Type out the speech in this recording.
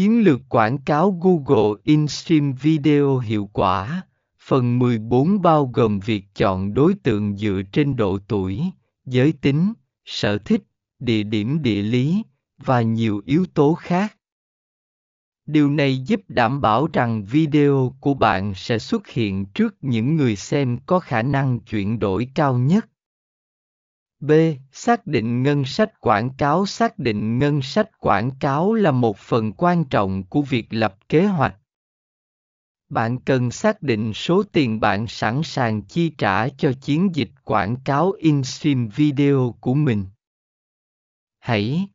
Chiến lược quảng cáo Google InStream Video hiệu quả. Phần 14 bao gồm việc chọn đối tượng dựa trên độ tuổi, giới tính, sở thích, địa điểm địa lý và nhiều yếu tố khác. Điều này giúp đảm bảo rằng video của bạn sẽ xuất hiện trước những người xem có khả năng chuyển đổi cao nhất. B. Xác định ngân sách quảng cáo Xác định ngân sách quảng cáo là một phần quan trọng của việc lập kế hoạch. Bạn cần xác định số tiền bạn sẵn sàng chi trả cho chiến dịch quảng cáo in-stream video của mình. Hãy